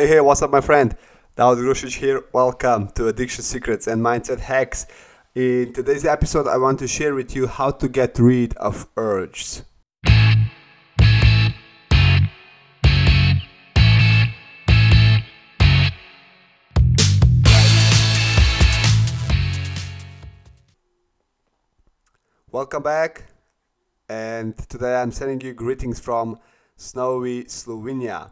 Hey, hey, what's up, my friend? David Grušić here. Welcome to Addiction Secrets and Mindset Hacks. In today's episode, I want to share with you how to get rid of urges. Welcome back, and today I'm sending you greetings from snowy Slovenia.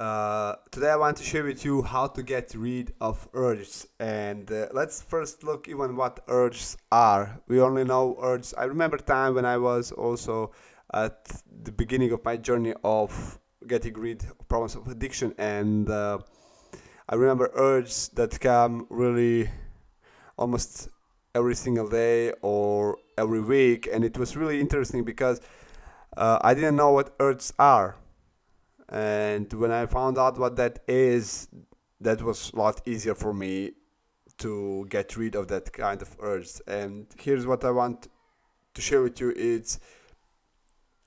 Uh, today I want to share with you how to get rid of urges and uh, let's first look even what urges are. We only know urges. I remember time when I was also at the beginning of my journey of getting rid of problems of addiction and uh, I remember urges that come really almost every single day or every week and it was really interesting because uh, I didn't know what urges are and when I found out what that is, that was a lot easier for me to get rid of that kind of urge. And here's what I want to share with you: it's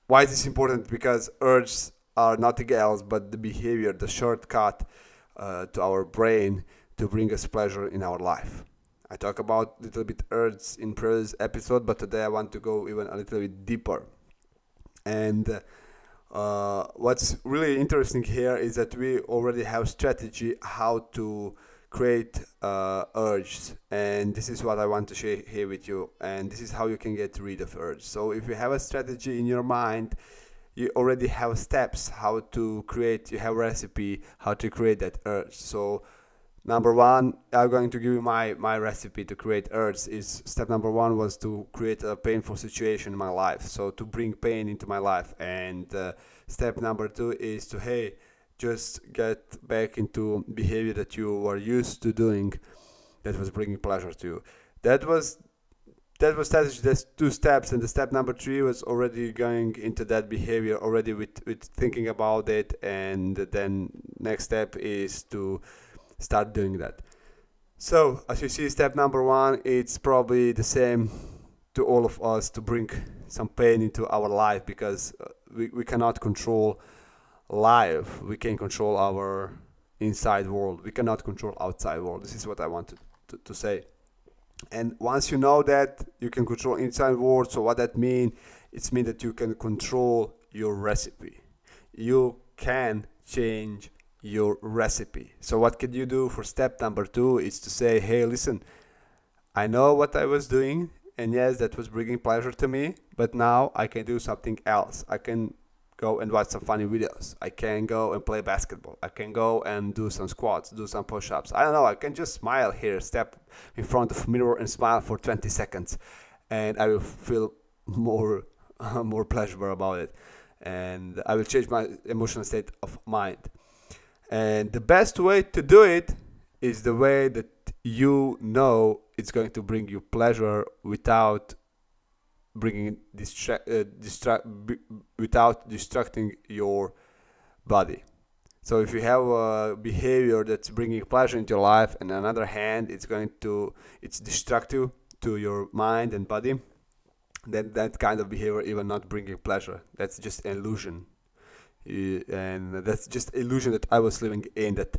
why is this important? Because urges are nothing else but the behavior, the shortcut uh, to our brain to bring us pleasure in our life. I talk about a little bit urges in previous episode, but today I want to go even a little bit deeper. And uh, uh, what's really interesting here is that we already have strategy how to create uh, urges. And this is what I want to share here with you. And this is how you can get rid of urge so if you have a strategy in your mind you already have steps how to create you have recipe how to create that urge. So number one i'm going to give you my my recipe to create urge is step number one was to create a painful situation in my life. So to bring pain into my life. And uh, step number two is to hey just get back into behavior that you were used to doing that was bringing pleasure to you. That was that was strategy. That's two steps. And the step number three was already going into that behavior already with with thinking about it. And then next step is to start doing that. So, as you see, step number one, it's probably the same to all of us to bring some pain into our life because uh, we, we cannot control life. We can control our inside world. We cannot control outside world. This is what I wanted to, to say. And once you know that, you can control inside world. So what that mean? It's mean that you can control your recipe. You can change your recipe. So what can you do for step number two is to say, hey, listen, I know what I was doing, and yes, that was bringing pleasure to me, but now I can do something else. I can go and watch some funny videos. I can go and play basketball. I can go and do some squats, do some push-ups. I don't know. I can just smile here, step in front of mirror and smile for 20 seconds, and I will feel more more pleasurable about it, and I will change my emotional state of mind. And the best way to do it is the way that you know it's going to bring you pleasure without bringing distra- uh, distra- b- without distracting your body. So if you have a behavior that's bringing pleasure into your life, and on the other hand, it's going to it's destructive to your mind and body, then that kind of behavior even not bringing pleasure. That's just illusion and that's just illusion that I was living in that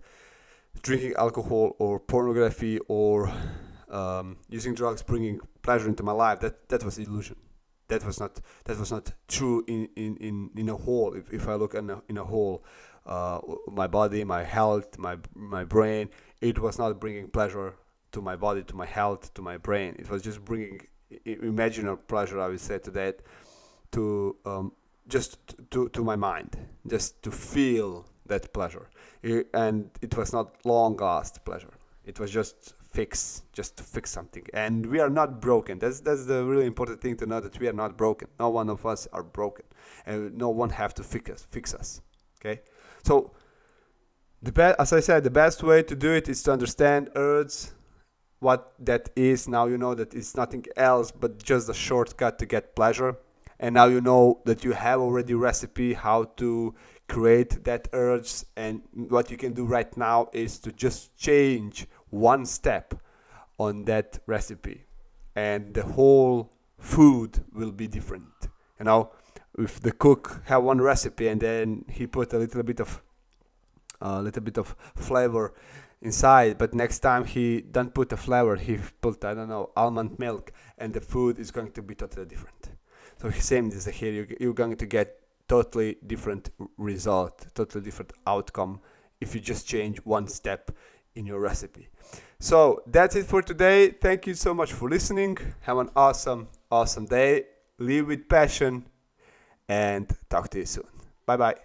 drinking alcohol or pornography or um, using drugs bringing pleasure into my life. That that was illusion. That was not that was not true in in in, in a whole. If, if I look in a, in a whole uh, my body my health my my brain it was not bringing pleasure to my body to my health to my brain. It was just bringing imaginary pleasure I would say to that to um, just to, to my mind, just to feel that pleasure. And it was not long last pleasure. It was just fix, just to fix something. And we are not broken. That's that's the really important thing to know that we are not broken. No one of us are broken, and no one have to fix us. Fix us. Okay. So the be- as I said, the best way to do it is to understand urge, what that is. Now you know that it's nothing else but just a shortcut to get pleasure and now you know that you have already recipe how to create that urge. And what you can do right now is to just change one step on that recipe. And the whole food will be different. You know if the cook have one recipe and then he put a little bit of a little bit of flavor inside but next time he don't put a flavor he put i don't know almond milk and the food is going to be totally different so same is here. You, you're going to get totally different result totally different outcome if you just change one step in your recipe. So that's it for today. Thank you so much for listening. Have an awesome awesome day. Live with passion and talk to you soon. Bye bye